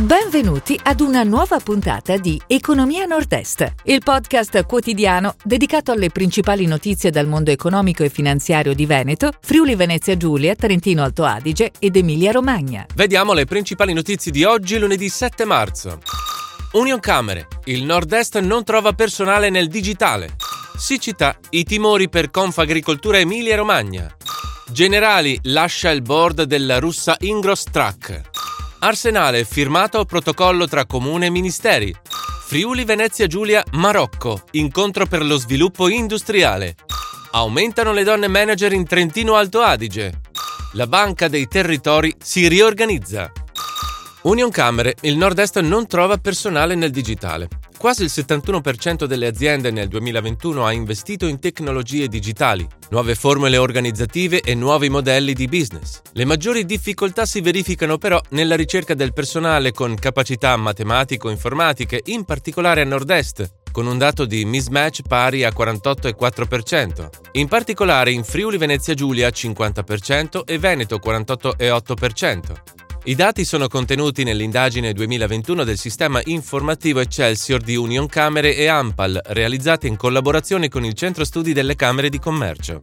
Benvenuti ad una nuova puntata di Economia Nord-Est, il podcast quotidiano dedicato alle principali notizie dal mondo economico e finanziario di Veneto, Friuli Venezia Giulia, Trentino Alto Adige ed Emilia Romagna. Vediamo le principali notizie di oggi, lunedì 7 marzo. Union Camere. Il Nord-Est non trova personale nel digitale. Siccità. I timori per Confagricoltura Emilia Romagna. Generali lascia il board della russa Ingros Track. Arsenale firmato protocollo tra comune e ministeri. Friuli Venezia Giulia Marocco, incontro per lo sviluppo industriale. Aumentano le donne manager in Trentino Alto Adige. La Banca dei Territori si riorganizza. Union Camere, il Nord-Est non trova personale nel digitale. Quasi il 71% delle aziende nel 2021 ha investito in tecnologie digitali, nuove formule organizzative e nuovi modelli di business. Le maggiori difficoltà si verificano però nella ricerca del personale con capacità matematico-informatiche, in particolare a nord-est, con un dato di mismatch pari a 48,4%, in particolare in Friuli Venezia Giulia 50% e Veneto 48,8%. I dati sono contenuti nell'indagine 2021 del sistema informativo Excelsior di Union Camere e Ampal, realizzata in collaborazione con il Centro Studi delle Camere di Commercio.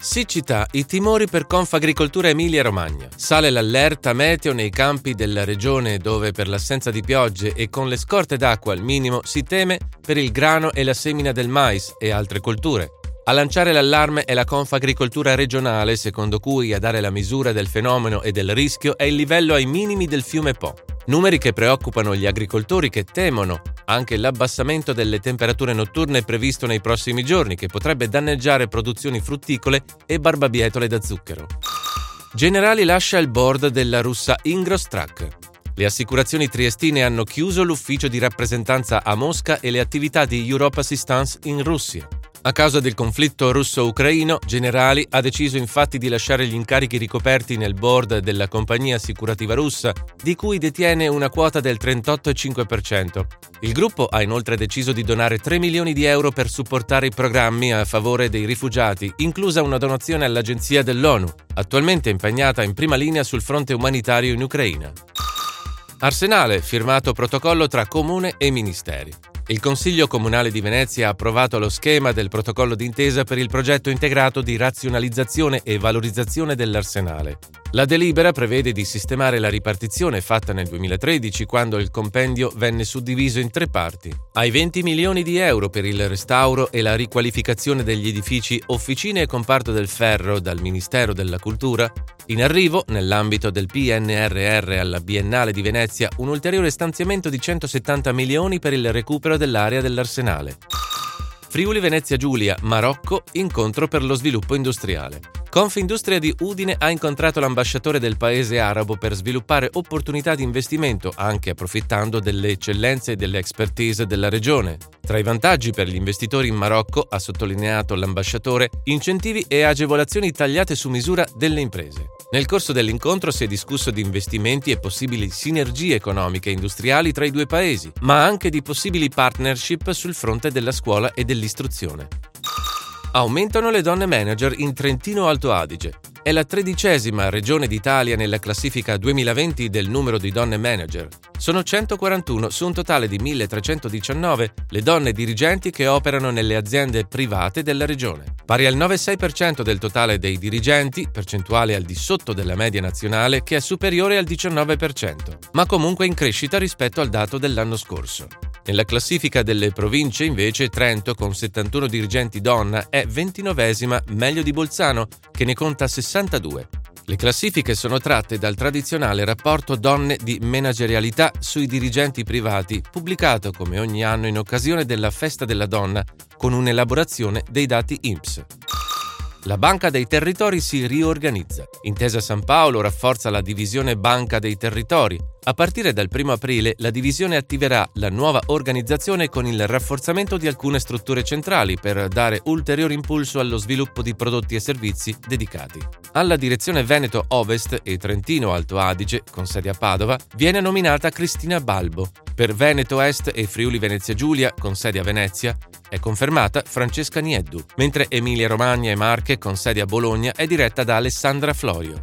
Siccità, i timori per Confagricoltura Emilia-Romagna. Sale l'allerta meteo nei campi della regione dove per l'assenza di piogge e con le scorte d'acqua al minimo si teme per il grano e la semina del mais e altre colture. A lanciare l'allarme è la Confagricoltura regionale, secondo cui a dare la misura del fenomeno e del rischio è il livello ai minimi del fiume Po. Numeri che preoccupano gli agricoltori che temono anche l'abbassamento delle temperature notturne previsto nei prossimi giorni, che potrebbe danneggiare produzioni frutticole e barbabietole da zucchero. Generali lascia il board della russa Ingrostrack. Le assicurazioni triestine hanno chiuso l'ufficio di rappresentanza a Mosca e le attività di Europe Assistance in Russia. A causa del conflitto russo-ucraino, Generali ha deciso infatti di lasciare gli incarichi ricoperti nel board della compagnia assicurativa russa, di cui detiene una quota del 38,5%. Il gruppo ha inoltre deciso di donare 3 milioni di euro per supportare i programmi a favore dei rifugiati, inclusa una donazione all'Agenzia dell'ONU, attualmente impegnata in prima linea sul fronte umanitario in Ucraina. Arsenale, firmato protocollo tra comune e ministeri. Il Consiglio Comunale di Venezia ha approvato lo schema del protocollo d'intesa per il progetto integrato di razionalizzazione e valorizzazione dell'arsenale. La delibera prevede di sistemare la ripartizione fatta nel 2013 quando il compendio venne suddiviso in tre parti. Ai 20 milioni di euro per il restauro e la riqualificazione degli edifici Officine e Comparto del Ferro dal Ministero della Cultura, in arrivo, nell'ambito del PNRR alla Biennale di Venezia, un ulteriore stanziamento di 170 milioni per il recupero dell'area dell'Arsenale. Friuli Venezia Giulia, Marocco, incontro per lo sviluppo industriale. Confindustria di Udine ha incontrato l'ambasciatore del paese arabo per sviluppare opportunità di investimento, anche approfittando delle eccellenze e delle expertise della regione. Tra i vantaggi per gli investitori in Marocco, ha sottolineato l'ambasciatore, incentivi e agevolazioni tagliate su misura delle imprese. Nel corso dell'incontro si è discusso di investimenti e possibili sinergie economiche e industriali tra i due paesi, ma anche di possibili partnership sul fronte della scuola e dell'istruzione. Aumentano le donne manager in Trentino Alto Adige. È la tredicesima regione d'Italia nella classifica 2020 del numero di donne manager. Sono 141 su un totale di 1319 le donne dirigenti che operano nelle aziende private della regione, pari al 9,6% del totale dei dirigenti, percentuale al di sotto della media nazionale che è superiore al 19%, ma comunque in crescita rispetto al dato dell'anno scorso. Nella classifica delle province invece Trento con 71 dirigenti donna è 29esima meglio di Bolzano che ne conta 62. Le classifiche sono tratte dal tradizionale rapporto donne di managerialità sui dirigenti privati, pubblicato come ogni anno in occasione della Festa della Donna, con un'elaborazione dei dati INPS. La Banca dei Territori si riorganizza. Intesa San Paolo rafforza la divisione Banca dei Territori, a partire dal 1 aprile la divisione attiverà la nuova organizzazione con il rafforzamento di alcune strutture centrali per dare ulteriore impulso allo sviluppo di prodotti e servizi dedicati. Alla direzione Veneto Ovest e Trentino Alto Adige, con sede a Padova, viene nominata Cristina Balbo. Per Veneto Est e Friuli Venezia Giulia, con sede a Venezia, è confermata Francesca Nieddu, mentre Emilia Romagna e Marche, con sede a Bologna, è diretta da Alessandra Florio.